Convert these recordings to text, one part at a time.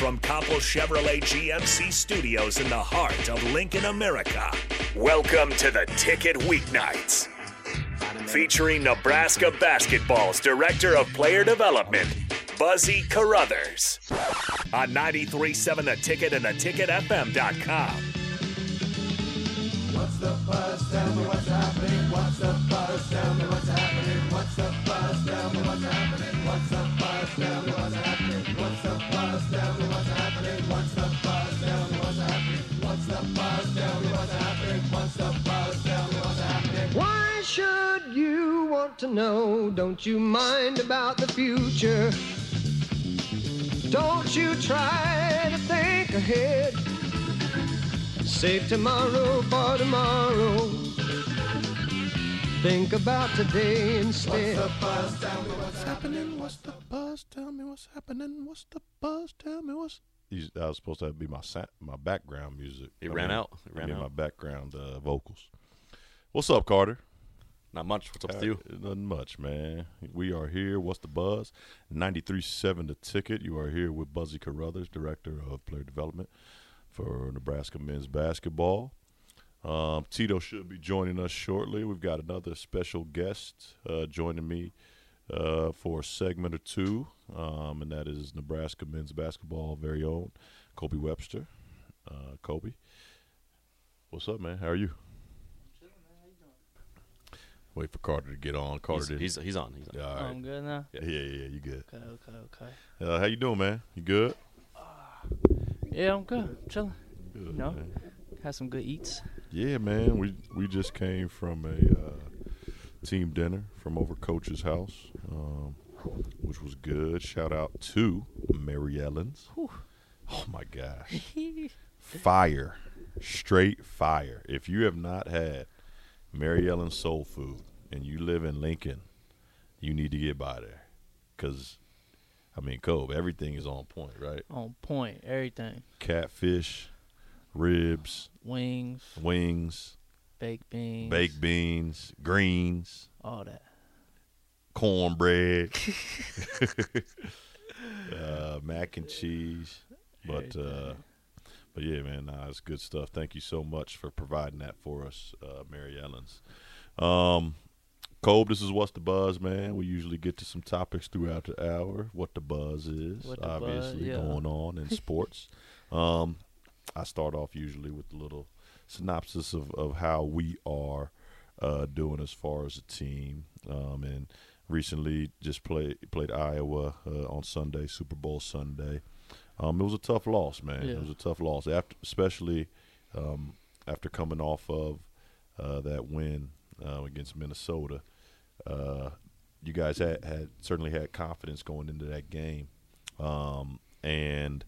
from Copple Chevrolet GMC Studios in the heart of Lincoln, America. Welcome to the Ticket Weeknights. Featuring Nebraska Basketball's Director of Player Development, Buzzy Carruthers. On 93.7 The Ticket and theticketfm.com. What's the buzz? Tell me what's happening. What's the buzz? Tell me what's happening. What's the buzz? Tell me what's happening. What's the buzz? Tell me the buzz? Tell me what's happening. What's the buzz? Tell me what's happening. Why should you want to know? Don't you mind about the future? Don't you try to think ahead. Save tomorrow for tomorrow. Think about today instead. What's the buzz? Tell me what's happening? What's the buzz? Tell me what's happening. What's the buzz? Tell me what's. That was supposed to be my sa- my background music. It I ran mean, out. It I mean, out. my background uh, vocals. What's up, Carter? Not much. What's up with you? Uh, Nothing much, man. We are here. What's the buzz? 93.7 The Ticket. You are here with Buzzy Carruthers, Director of Player Development for Nebraska men's basketball. Um, Tito should be joining us shortly. We've got another special guest uh, joining me uh, for a segment or two, um, and that is Nebraska men's basketball very own Kobe Webster. Uh, Kobe, what's up, man? How are you? Chilling, man. How you doing? Wait for Carter to get on. Carter, He's, he's, he's on. He's on. yeah, all right. I'm good now. Yeah, yeah, yeah, you good. Okay, okay, okay. Uh, how you doing, man? You good? Yeah, I'm good. I'm chilling. Good, No. man. Had some good eats. Yeah, man. We we just came from a uh, team dinner from over Coach's house, um, which was good. Shout out to Mary Ellen's. Oh my gosh, fire, straight fire! If you have not had Mary Ellen's soul food and you live in Lincoln, you need to get by there, cause I mean, Cove, everything is on point, right? On point. Everything. Catfish, ribs, Wings, wings, baked beans. baked beans, greens, All that. cornbread, uh, mac and cheese. But uh, but yeah, man, nah, it's good stuff. Thank you so much for providing that for us, uh, Mary Ellen's. Um, Cole, this is what's the buzz, man. We usually get to some topics throughout the hour. What the buzz is, the buzz, obviously yeah. going on in sports. um, I start off usually with a little synopsis of, of how we are uh, doing as far as a team. Um, and recently just played played Iowa uh, on Sunday, Super Bowl Sunday. Um, it was a tough loss, man. Yeah. It was a tough loss, after, especially um, after coming off of uh, that win uh, against Minnesota. Uh, you guys had, had certainly had confidence going into that game, um, and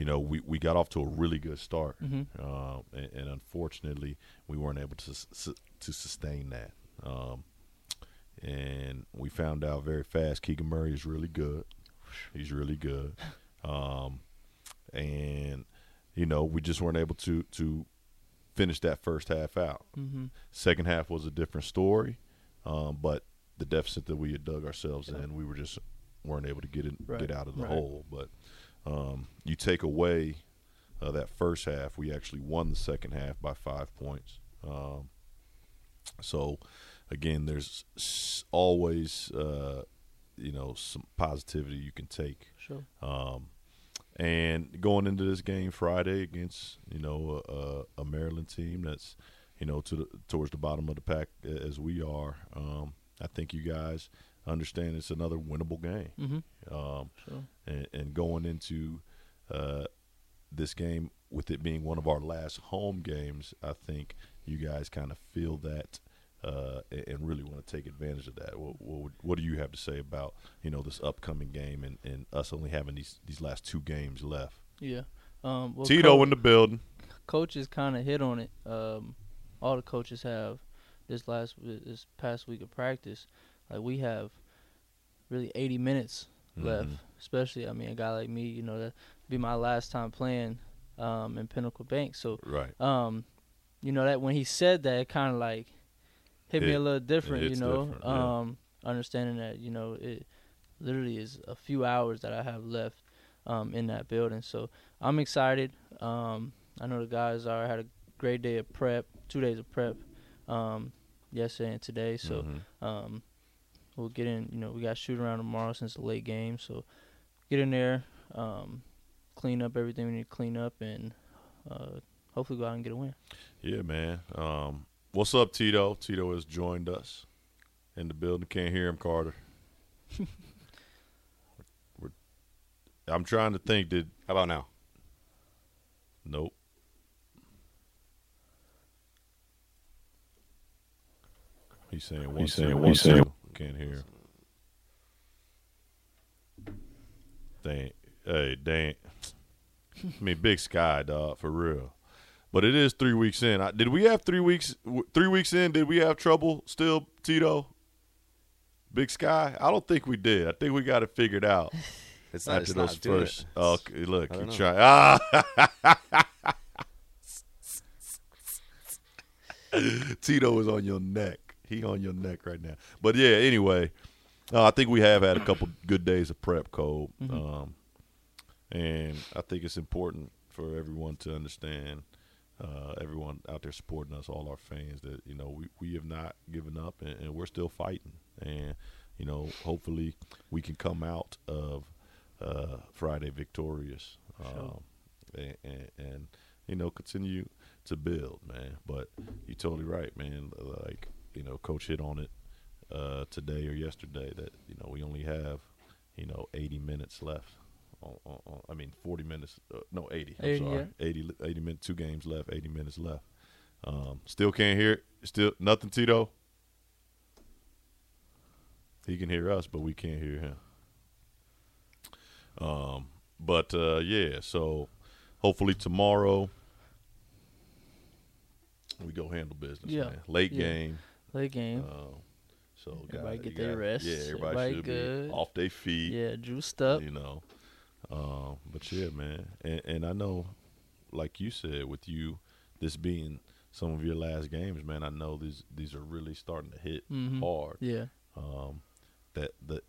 you know we, we got off to a really good start, Mhm. uh, and, and unfortunately we weren't able to su- to sustain that. Um, and we found out very fast Keegan Murray is really good. He's really good, um, and you know we just weren't able to to finish that first half out. Mm-hmm. Second half was a different story, um, but the deficit that we had dug ourselves in, we were just weren't able to get in, Right, get out of the right. hole. But um, you take away uh, that first half, we actually won the second half by five points. Um, so again, there's always uh, you know some positivity you can take. Sure. Um, and going into this game Friday against you know a, a Maryland team that's you know to the, towards the bottom of the pack as we are, um, I think you guys understand it's another winnable game. Mm-hmm. Um, Sure. and, and going into uh, this game with it being one of our last home games, I think you guys kind of feel that uh, and really want to take advantage of that. What, what, would- what do you have to say about you know this upcoming game and, and us only having these these last two games left? Yeah. Um, well, Tito coach- in the building. coaches kind of hit on it. Um, all the coaches have this last this past week of practice. Like we have really 80 minutes left. Mhm. Especially, I mean, a guy like me, you know, that be my last time playing um, in Pinnacle Bank. So, Right. um, you know, that when he said that, it kind of like hit me a little different. You know, different, yeah. um, understanding that you know it literally is a few hours that I have left. um, in that building. So I'm excited. Um, I know the guys are. I had a great day of prep, two days of prep, um, yesterday and today. So Mhm. We'll get in. You know, we got shoot around tomorrow since the late game. So get in there, um, clean up everything we need to clean up, and uh, hopefully go out and get a win. Yeah, man. Um, what's up, Tito? Tito has joined us in the building. Can't hear him, Carter. We're, I'm trying to think. Did How about now? nope. He's saying one. He's saying two, one, one, two. Can't hear. Dang. Hey, dang. I mean, big sky, dog, for real. But it is three weeks in. I, did we have three weeks? Three weeks in, did we have trouble still, Tito? Big sky? I don't think we did. I think we got it figured out It's not. after It's those not first. it. Oh, okay, look, you try. Ah, Tito is on your neck. He on your neck right now. But yeah, anyway, uh, I think we have had a couple good days of prep, Cole. Um, and I think it's important for everyone to understand, uh, everyone out there supporting us, all our fans, that you know we, we have not given up and, and we're still fighting. And you know, hopefully, we can come out of uh, Friday victorious, um, and, and, and you know continue to build, man. But you're totally right, man. Like you know, coach hit on it uh, today or yesterday that you know we only have you know 80 minutes left. On, on, on, I mean, 40 minutes. Uh, no, 80. I'm 80, sorry. yeah. 80, 80 minutes. Two games left. 80 minutes left. Um, still can't hear it. Still nothing, Tito. He can hear us, but we can't hear him. Um, but uh, yeah, so hopefully tomorrow we go handle business. Yeah, man. late yeah. game. Late game. Um, so Everybody got- get their got- rest. Yeah, everybody, Everybody should good. be off their feet. yeah, juiced up. You know, um, but yeah, man, and, and I know, like you said, with you, this being some of your last games, man, I know these these are really starting to hit Mhm. hard. Yeah. Um, that that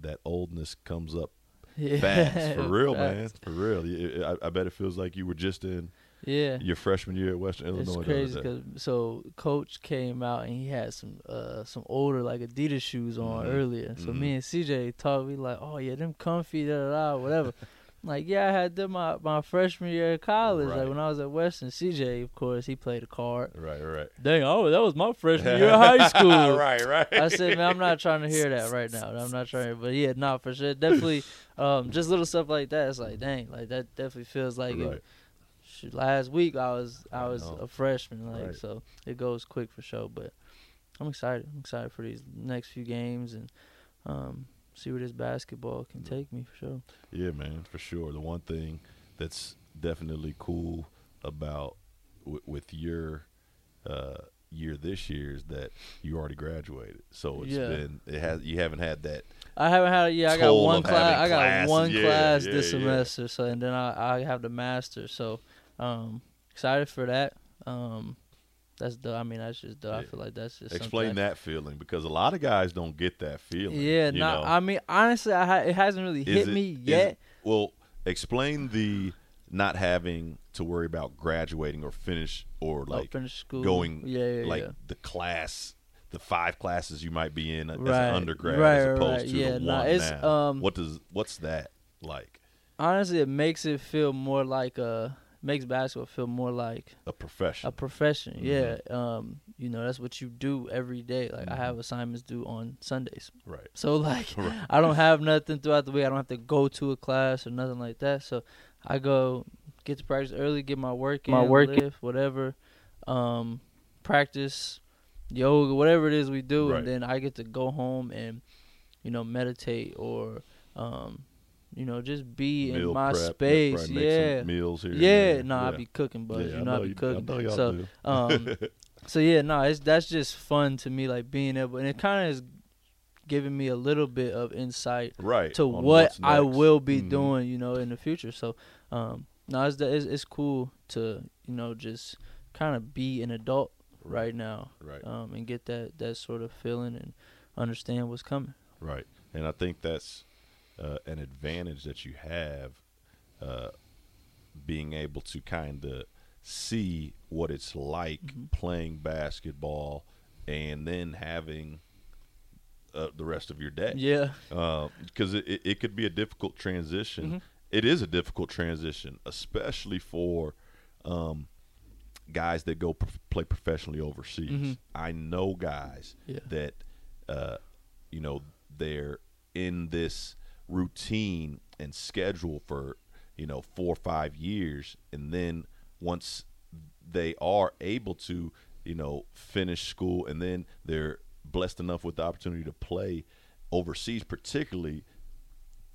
that oldness comes up Yeah. fast for real, Facts. man, for real. I, I bet it feels like you were just in Yeah. your freshman year at Western It's Illinois. the crazy because so coach came out and he had some uh some older like Adidas shoes on Mhm. earlier. So Mhm. me and CJ talked. We like, oh yeah, them comfy, da da da, whatever. Like yeah, I had them my my freshman year of college. Right. Like when I was at Western, CJ, of course, he played a card. Right, right. Dang, oh that was my freshman year of high school. right, right. I said, man, I'm not trying to hear that right now. I'm not trying, but yeah, not for sure. Definitely, um, just little stuff like that. It's like, dang, like that definitely feels like it, Right. Shoot, last week I was I I was know. a freshman, like Right. so it goes quick for sure. But I'm excited. I'm excited for these next few games and um, see where this basketball can take me for sure. Yeah, man, for sure. The one thing that's definitely cool about w- with your uh, year this year is that you already graduated. So it's Yeah. been it has you haven't had that. I haven't had yeah I got one class I got one Yeah, class yeah, this yeah. semester so and then I I have the master so um excited for that um that's the I mean that's just the I feel like that's just Explain something that feeling because a lot of guys don't get that feeling. yeah not know? I mean honestly I ha- it hasn't really Is hit it- me yet it- well, explain the not having to worry about graduating or finish or Like like finish school going yeah yeah like yeah. the class the five classes you might be in as Right, an undergrad right, as opposed right. to Yeah, the nah, one it's, now. um, what does what's that like? honestly it makes it feel more like a makes basketball feel more like A profession. a profession Mm-hmm. yeah um you know that's what you do every day like I Mm-hmm. have assignments due on Sundays right. So like Right. I don't have nothing throughout the week. I don't have to go to a class or nothing like that. So I go get to practice early, get my work in, My work in. lift, whatever. Um, practice yoga, whatever it is we do, Right. and then I get to go home and you know meditate or um, you know just be Meal in my prep, space. Yeah. meals here. Yeah, no, I Yeah. be cooking, but Yeah, you I know, I be you- cooking. I know so, do. um, so yeah, no, it's that's just fun to me, like being able, and it kind of is giving me a little bit of insight right to on what I will be Mhm. doing, you know, in the future. So, um, no, it's, it's it's cool to you know just kind of be an adult right now, Right. um, and get that that sort of feeling and understand what's coming. Right. And I think that's uh, an advantage that you have uh, being able to kind of see what it's like Mm-hmm. playing basketball and then having uh, the rest of your day Yeah. because it, it, it could be a difficult transition. Mm-hmm. It is a difficult transition, especially for um, guys that go prof- play professionally overseas. I know guys Mm-hmm. Yeah. that uh, you know they're in this routine and schedule for you know four or five years, and then once they are able to you know finish school, and then they're blessed enough with the opportunity to play overseas, particularly.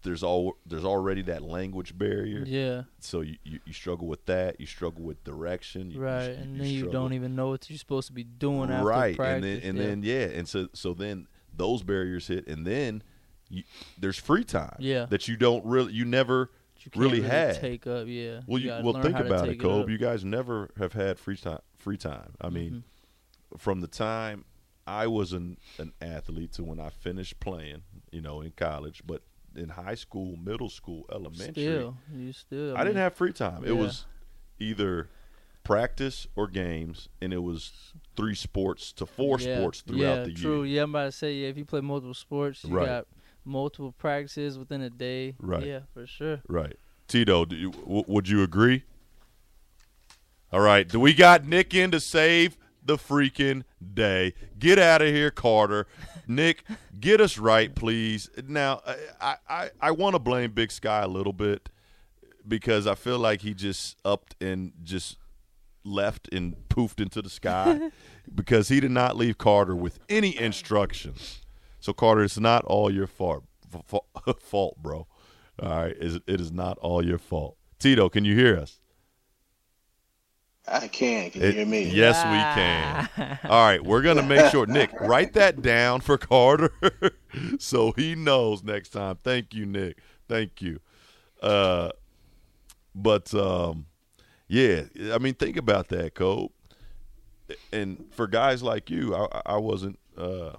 There's all there's already that language barrier, Yeah. so you, you, you struggle with that. You struggle with direction, you, Right. you, and then you don't even know what you're supposed to be doing after right and then and yeah. then yeah and so so then those barriers hit and then you, there's free time Yeah. that you don't really you never you really really had take up. Yeah. well you, gotta well think about it Kobe you guys never have had free time free time I mean Mm-hmm. from the time I was an an athlete to when I finished playing you know in college but in high school middle school elementary Still, you still. I didn't have free time. It Yeah. was either practice or games, and it was three sports to four yeah, sports throughout yeah, the true. year. Yeah, I'm about to say yeah. If you play multiple sports, you Right. got multiple practices within a day. Right. Yeah, for sure. Right. Tito, do you, w- would you agree? All right. Do we got Nick in to save the freaking day? Get out of here, Carter. Nick, get us right, please. Now, I I, I want to blame Big Sky a little bit because I feel like he just upped and just left and poofed into the sky because he did not leave Carter with any instructions. So Carter, it's not all your fault, fa- fault, bro. All right, It's- it is not all your fault. Tito, can you hear us? I can. Can you It- hear me? Yes, we can. All right, we're gonna make sure. Nick, write that down for Carter, so he knows next time. Thank you, Nick. Thank you. Uh, but um, yeah, I mean, think about that, Cole. And for guys like you, I, I wasn't. Uh,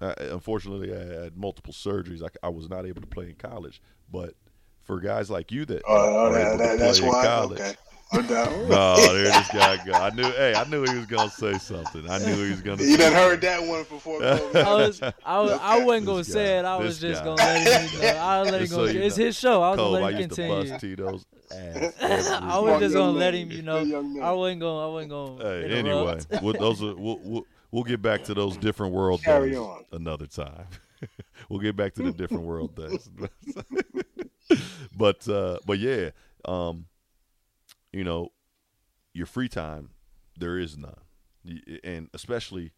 I, unfortunately, I had multiple surgeries. I, I was not able to play in college. But for guys like you that Oh, oh, are that, able to that, that's play in why. college, Okay. No doubt. no, there this guy go. I knew. Hey, I knew he was gonna say something. I knew he was gonna. You say done heard that one before. I was, I was, I wasn't gonna guy, say it. I was just guy. gonna let him. You know, I was letting him so go. you It's know. his show. I was Cole, gonna let him used to continue. bust Tito's ass. I was Smart just gonna let him. You know. I wasn't gonna. I wasn't gonna. Hey, anyway, interrupt. those are, we'll, we'll we'll get back to those different world Carry days on. another time. we'll get back to the different world days. but uh, but yeah, um, you know, your free time there is none, and especially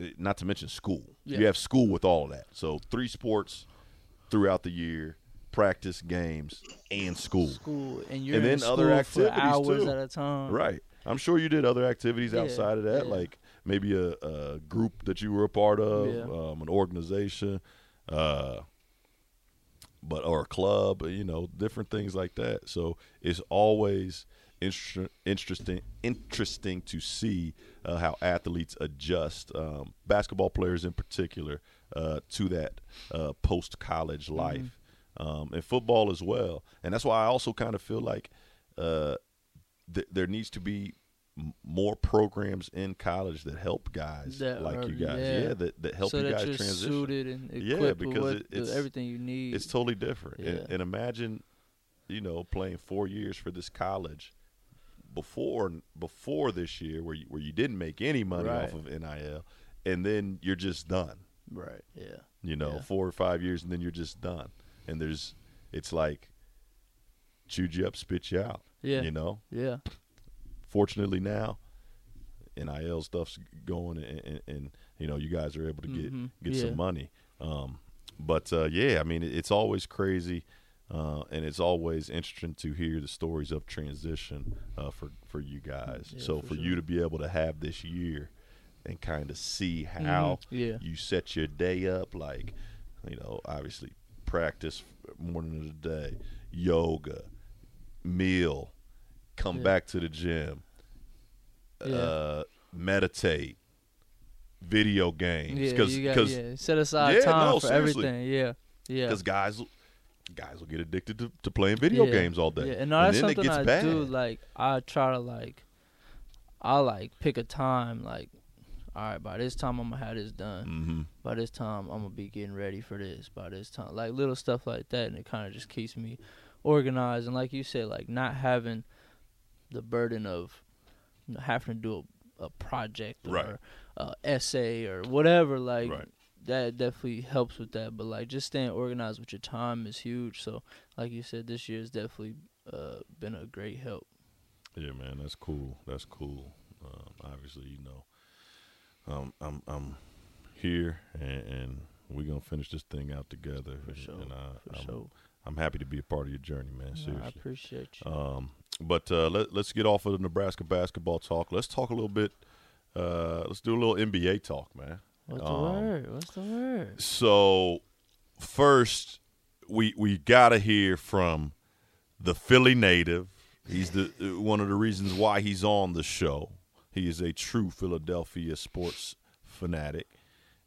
eh, not to mention school. Yeah. You have school with all of that. So three sports throughout the year, practice, games, and school. school and you're And in then other school for activities, hours too. at a time. Right. I'm sure you did other activities Yeah, outside of that, yeah. like maybe a, a group that you were a part of, Yeah. um, an organization, uh, but or a club, you know, different things like that. So it's always inter- interesting, interesting to see uh, how athletes adjust, um, basketball players in particular, uh, to that uh, post college life, um, and football as well. And that's why I also kind of feel like uh, th- there needs to be more programs in college that help guys That like are- you guys. yeah. Yeah, that, that help so you that guys transition. suited and Yeah, because with it- it's- everything you need. It's totally different. And, and imagine, you know, playing four years for this college before before this year, where you, where you didn't make any money Right. off of NIL, and then you're just done. right. Yeah. You know, Yeah. four or five years, and then you're just done. And there's, it's like, chewed you up, spit you out. Yeah. You know, Yeah. Fortunately now NIL stuff's going and, and, and you know you guys are able to get Mhm. get Yeah. some money um, but uh, yeah I mean it, it's always crazy uh, and it's always interesting to hear the stories of transition uh, for for you guys Yeah, so for for, sure. you to be able to have this year and kind of see how Mm-hmm. Yeah. you set your day up like you know obviously practice morning of the day yoga meal come Yeah. back to the gym Yeah. uh, meditate video games Yeah. because you got, yeah. Set aside Yeah, time no, for seriously. everything. Yeah. Yeah. Because guys guys will get addicted to, to playing video Yeah. games all day. Yeah, and no, that's then it something I bad. do. Like I try to like, I like pick a time. Like, all right, by this time I'm gonna have this done. hmm By this time I'm gonna be getting ready for this. By this time, like little stuff like that, and it kind of just keeps me organized. And like you said, like not having the burden of you know, having to do a, a project or Right. a essay or whatever. Like Right. that definitely helps with that. But like just staying organized with your time is huge. So like you said, this year has definitely uh, been a great help. Yeah, man, that's cool. That's cool. Um, obviously, you know, um, I'm I'm here, and, and we're gonna finish this thing out together. For and, sure, and I, For I'm, sure. I'm happy to be a part of your journey, man. No, I appreciate you. Um, but uh, let, let's get off of the Nebraska basketball talk. Let's talk a little bit. Uh, let's do a little NBA talk, man. What's the um, word? What's the word? So first, we we gotta hear from the Philly native. He's the one of the reasons why he's on the show. He is a true Philadelphia sports fanatic,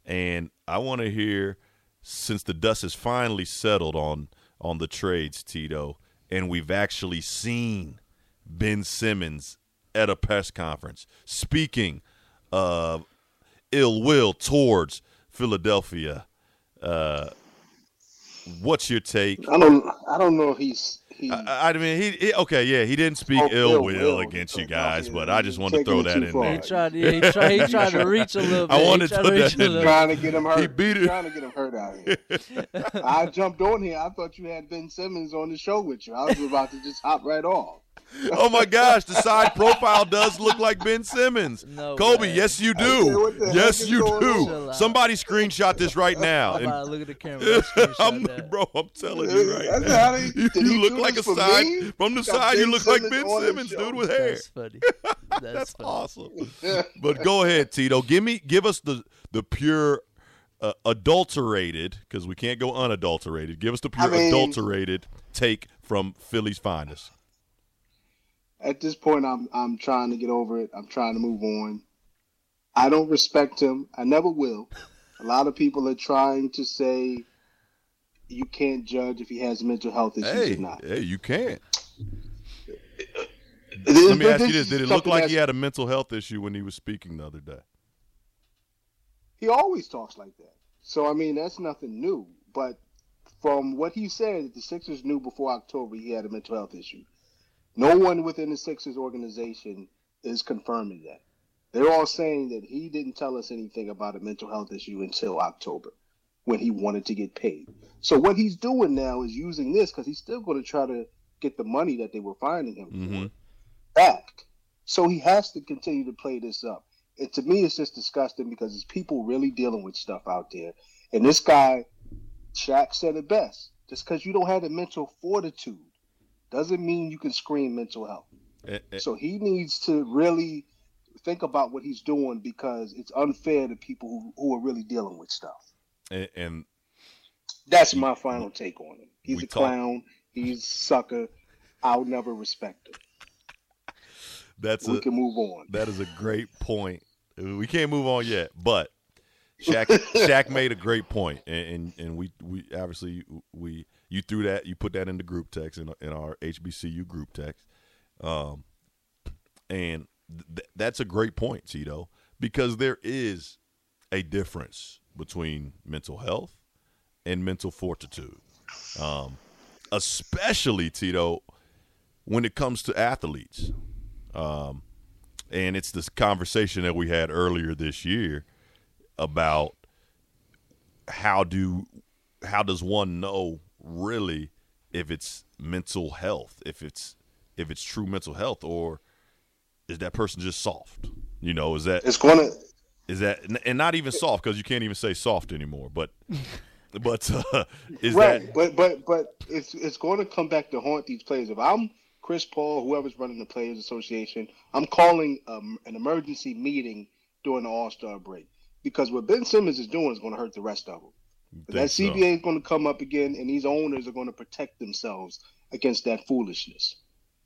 and I want to hear since the dust has finally settled on on the trades, Tito, and we've actually seen Ben Simmons at a press conference speaking of ill will towards Philadelphia. Uh, what's your take? I don't. I don't know if he's. He, I, I mean, he, he okay, yeah, he didn't speak Oh, ill ill will will. against you guys, but I just wanted to throw that in far. He there. tried. Yeah, he tried. He tried to reach a little bit. I wanted tried to put reach a little trying to get him hurt. He beat it. Trying to get him hurt out here. I jumped on here. I thought you had Ben Simmons on the show with you. I was about to just hop right off. Oh my gosh, the side profile does look like Ben Simmons. No Kobe, way. yes you do. what the heck yes you do. on? Chill out. Somebody screenshot this right now. And- look at the camera. I'm, that. bro, I'm telling you right now. how they- you did he look like a side me? from the Got side. You Ben look like Ben Simmons, dude, with hair. That's funny. That's, That's funny. awesome. but go ahead, Tito. Give me, give us the the pure uh, adulterated because we can't go unadulterated. Give us the pure I mean- adulterated take from Philly's finest. At this point, I'm I'm trying to get over it. I'm trying to move on. I don't respect him. I never will. A lot of people are trying to say you can't judge if he has mental health issues Hey, or not. hey, you can't. Let me ask you this this: Did it look like he had a mental health issue when he was speaking the other day? He always talks like that. So I mean, that's nothing new. But from what he said, the Sixers knew before October he had a mental health issue. No one within the Sixers organization is confirming that. They're all saying that he didn't tell us anything about a mental health issue until October, when he wanted to get paid. So what he's doing now is using this because he's still going to try to get the money that they were finding him Mhm. for back. So he has to continue to play this up. And to me, it's just disgusting because it's people really dealing with stuff out there. And this guy, Shaq said it best. Just because you don't have the mental fortitude doesn't mean you can scream mental health. Eh, eh, So he needs to really think about what he's doing because it's unfair to people who, who are really dealing with stuff. and, and That's my final take on him. He's a talk- clown. He's a sucker. I'll never respect him. that's we a can move on. that is a great point. We can't move on yet, but Shaq Shaq made a great point, and, and and we we obviously we you threw that you put that in the group text in in our HBCU group text, um, and th- that's a great point, Tito, because there is a difference between mental health and mental fortitude, um, especially Tito when it comes to athletes. Um, and it's this conversation that we had earlier this year about how do how does one know really if it's mental health if it's if it's true mental health or is that person just soft you know is that It's going to is that and not even soft because you can't even say soft anymore but but uh, is right, that but but but it's it's going to come back to haunt these players. If I'm Chris Paul, whoever's running the Players Association, I'm calling um, an emergency meeting during the All Star break because what Ben Simmons is doing is going to hurt the rest of them. That think so? CBA is going to come up again, and these owners are going to protect themselves against that foolishness.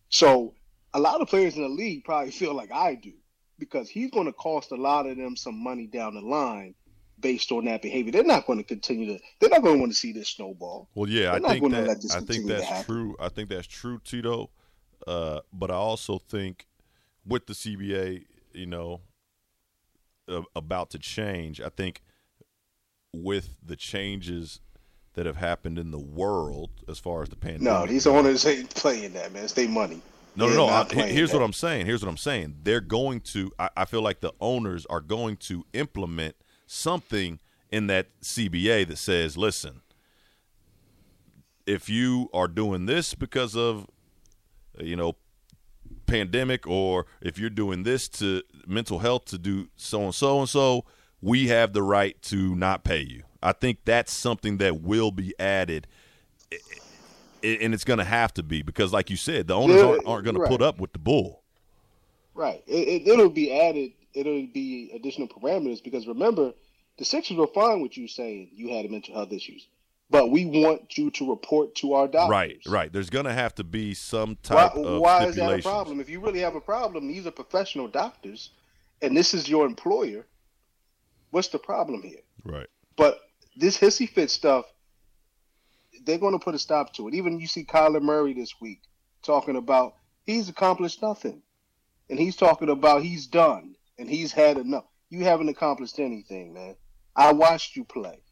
So a lot of players in the league probably feel like I do because he's going to cost a lot of them some money down the line based on that behavior. They're not going to continue to. They're not going to want to see this snowball. Well, yeah, I think that I think that's true. I think that's true, Tito. Uh, but I also think with the CBA, you know, uh, about to change. I think with the changes that have happened in the world as far as the pandemic. No, these owners ain't playing that, man. It's their money. No, They're no, no. I, here's that. what I'm saying. Here's what I'm saying. They're going to. I, I feel like the owners are going to implement something in that CBA that says, listen, if you are doing this because of, you know, pandemic, or if you're doing this to mental health to do so and so and so, we have the right to not pay you. I think that's something that will be added and it's going to have to be because, like you said, the owners Yeah, aren't, aren't going to put up with the bull. Right. It, it, it'll be added. It'll be additional parameters because remember, the Sixers were fine with you saying you had mental health issues, but we want you to report to our doctors. Right, right. There's going to have to be some Why, type of why is that a problem? If you really have a problem, these are professional doctors, and this is your employer. What's the problem here? Right. But this hissy fit stuff, they're going to put a stop to it. Even you see Kyler Murray this week talking about he's accomplished nothing, and he's talking about he's done and he's had enough. You haven't accomplished anything, man. I watched you play.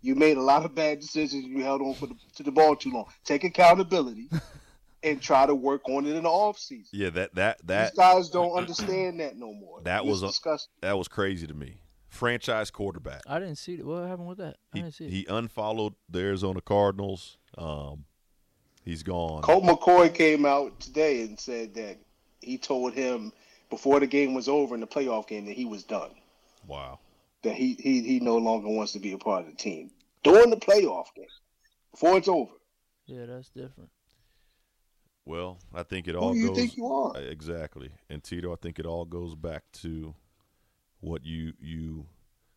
You made a lot of bad decisions. You held on for the, to the ball too long. Take accountability and try to work on it in the off season. Yeah, that that that These guys don't understand that no more. That It's was disgusting. that was crazy to me. Franchise quarterback. I didn't see it. What happened with that? I He didn't see it. he unfollowed the Arizona Cardinals. Um, he's gone. Colt McCoy came out today and said that he told him before the game was over in the playoff game that he was done. Wow. That he he, he no longer wants to be a part of the team during the playoff game before it's over. yeah, that's different. Well, I think it Who all do you goes think you are? exactly. And Tito, I think it all goes back to what you you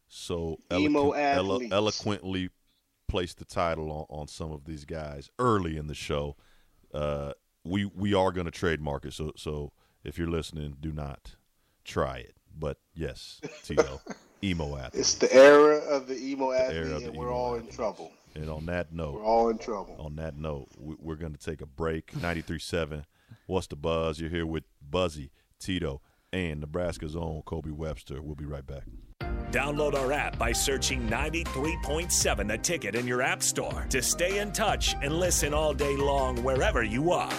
so elo- eloquently placed the title on, on some of these guys early in the show. Uh, we we are going to trademark it. So so if you're listening, do not try it. But yes, Tito, emo athlete. It's the era of the emo era athlete, the and we're all in trouble. And on that note, We're all in trouble. on that note, we, we're going to take a break. 93.7, What's the Buzz? You're here with Buzzy, Tito, and Nebraska's own Kobe Webster. We'll be right back. Download our app by searching 93.7 The Ticket in your app store to stay in touch and listen all day long wherever you are.